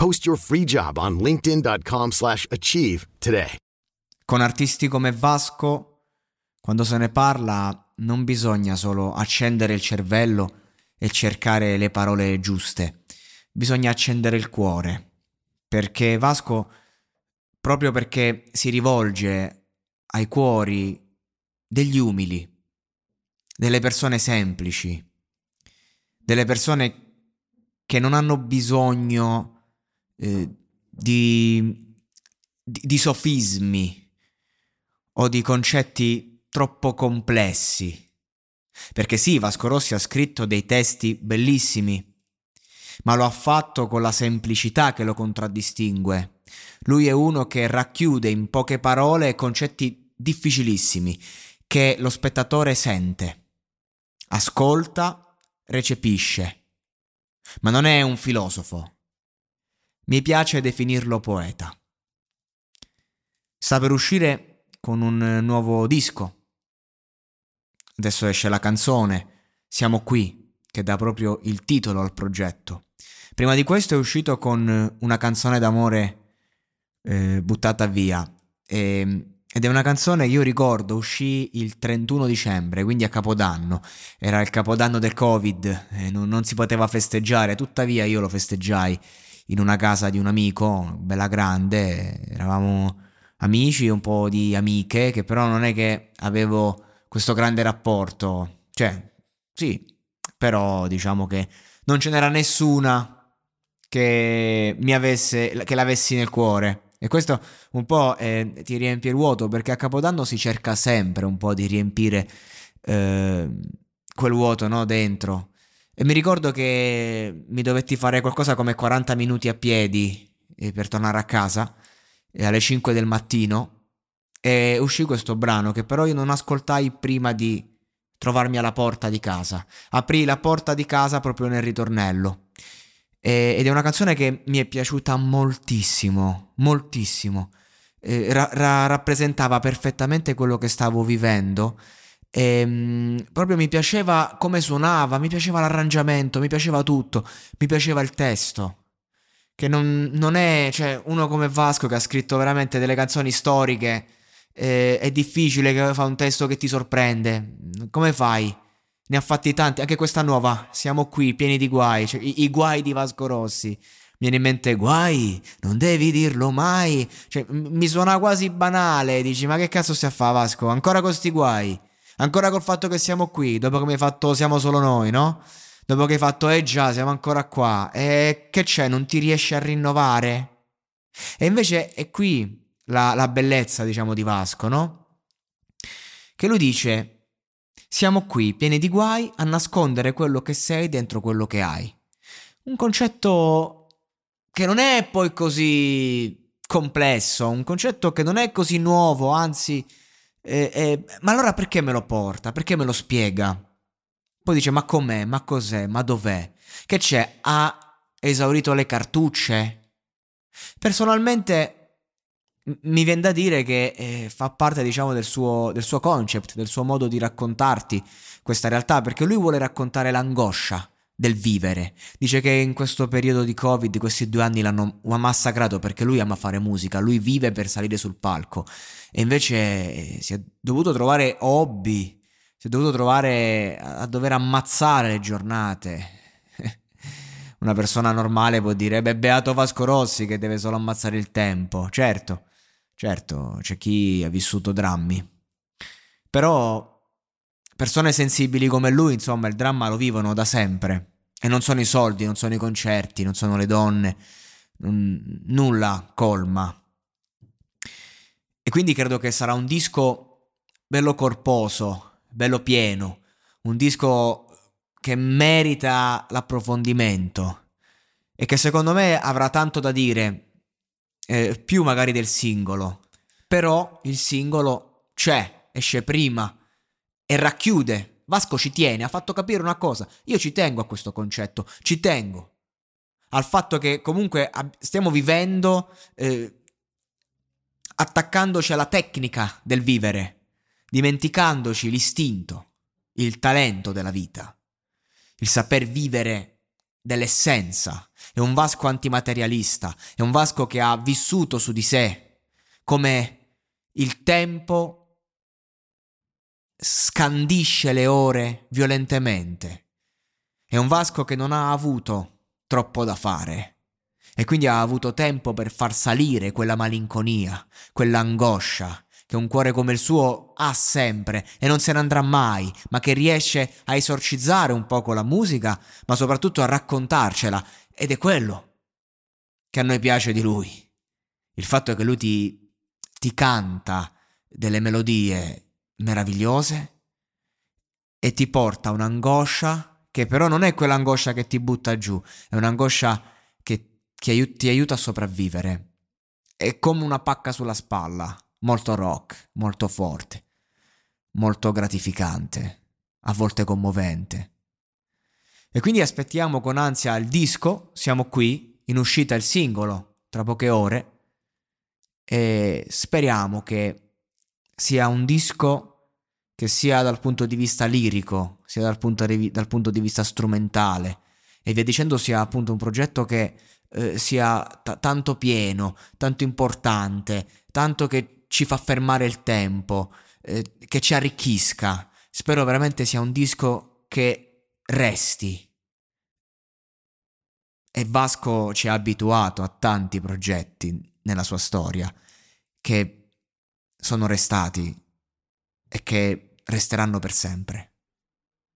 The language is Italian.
Post your free job on linkedin.com/achieve slash achieve today. Con artisti come Vasco, quando se ne parla, non bisogna solo accendere il cervello e cercare le parole giuste. Bisogna accendere il cuore. Perché Vasco, proprio perché si rivolge ai cuori degli umili, delle persone semplici, delle persone che non hanno bisogno eh, di, di, di sofismi o di concetti troppo complessi. Perché sì, Vasco Rossi ha scritto dei testi bellissimi, ma lo ha fatto con la semplicità che lo contraddistingue. Lui è uno che racchiude in poche parole concetti difficilissimi che lo spettatore sente, ascolta, recepisce. Ma non è un filosofo, mi piace definirlo poeta. Sta per uscire con un nuovo disco. Adesso esce la canzone Siamo qui, che dà proprio il titolo al progetto. Prima di questo è uscito con una canzone d'amore eh, buttata via. E, ed è una canzone che io ricordo uscì il 31 dicembre, quindi a Capodanno. Era il Capodanno del Covid, eh, non, non si poteva festeggiare, tuttavia io lo festeggiai in una casa di un amico, bella grande, eravamo amici, un po' di amiche, che però non è che avevo questo grande rapporto, cioè sì, però diciamo che non ce n'era nessuna che mi avesse, che l'avessi nel cuore. E questo un po' eh, ti riempie il vuoto perché a Capodanno si cerca sempre un po' di riempire eh, quel vuoto no, dentro. E mi ricordo che mi dovetti fare qualcosa come 40 minuti a piedi eh, per tornare a casa eh, alle 5 del mattino e uscì questo brano che però io non ascoltai prima di trovarmi alla porta di casa. Aprì la porta di casa proprio nel ritornello. E, ed è una canzone che mi è piaciuta moltissimo, moltissimo. Eh, ra- ra- rappresentava perfettamente quello che stavo vivendo e, um, proprio mi piaceva come suonava, mi piaceva l'arrangiamento, mi piaceva tutto, mi piaceva il testo. Che non, non è, cioè, uno come Vasco che ha scritto veramente delle canzoni storiche, eh, è difficile che fa un testo che ti sorprende. Come fai? Ne ha fatti tanti, anche questa nuova, siamo qui pieni di guai, cioè, i, i guai di Vasco Rossi. Mi viene in mente guai, non devi dirlo mai. Cioè, m- mi suona quasi banale, dici ma che cazzo stai a Vasco? Ancora con sti guai? Ancora col fatto che siamo qui, dopo che mi hai fatto siamo solo noi, no? Dopo che hai fatto eh già, siamo ancora qua. E che c'è? Non ti riesci a rinnovare? E invece è qui la, la bellezza, diciamo, di Vasco, no? Che lui dice, siamo qui pieni di guai a nascondere quello che sei dentro quello che hai. Un concetto che non è poi così complesso, un concetto che non è così nuovo, anzi eh, eh, ma allora perché me lo porta? Perché me lo spiega? Poi dice: Ma com'è? Ma cos'è? Ma dov'è? Che c'è? Ha esaurito le cartucce? Personalmente mi viene da dire che eh, fa parte, diciamo, del suo, del suo concept, del suo modo di raccontarti questa realtà, perché lui vuole raccontare l'angoscia del vivere. Dice che in questo periodo di Covid, questi due anni l'hanno massacrato perché lui ama fare musica, lui vive per salire sul palco e invece eh, si è dovuto trovare hobby si è dovuto trovare a, dover ammazzare le giornate. Una persona normale può dire, beh, beato Vasco Rossi che deve solo ammazzare il tempo. Certo, certo, c'è chi ha vissuto drammi. Però persone sensibili come lui, insomma, il dramma lo vivono da sempre. E non sono i soldi, non sono i concerti, non sono le donne, non, nulla colma. E quindi credo che sarà un disco bello corposo, bello pieno, un disco che merita l'approfondimento e che secondo me avrà tanto da dire, eh, più magari del singolo, però il singolo c'è, esce prima e racchiude. Vasco ci tiene, ha fatto capire una cosa, io ci tengo a questo concetto, ci tengo al fatto che comunque stiamo vivendo eh, attaccandoci alla tecnica del vivere dimenticandoci l'istinto, il talento della vita, il saper vivere dell'essenza. È un Vasco antimaterialista, è un Vasco che ha vissuto su di sé come il tempo scandisce le ore violentemente. È un Vasco che non ha avuto troppo da fare e quindi ha avuto tempo per far salire quella malinconia, quell'angoscia, che un cuore come il suo ha sempre e non se ne andrà mai, ma che riesce a esorcizzare un po' con la musica, ma soprattutto a raccontarcela. Ed è quello che a noi piace di lui. Il fatto che lui ti, ti canta delle melodie meravigliose e ti porta un'angoscia che però non è quell'angoscia che ti butta giù, è un'angoscia che, che ti aiuta a sopravvivere. È come una pacca sulla spalla molto rock, molto forte, molto gratificante, a volte commovente. E quindi aspettiamo con ansia il disco, siamo qui, in uscita il singolo, tra poche ore, e speriamo che sia un disco che sia dal punto di vista lirico, sia dal punto di, dal punto di vista strumentale, e via dicendo sia appunto un progetto che eh, sia t- tanto pieno, tanto importante, tanto che ci fa fermare il tempo, eh, che ci arricchisca. Spero veramente sia un disco che resti. E Vasco ci ha abituato a tanti progetti nella sua storia che sono restati e che resteranno per sempre.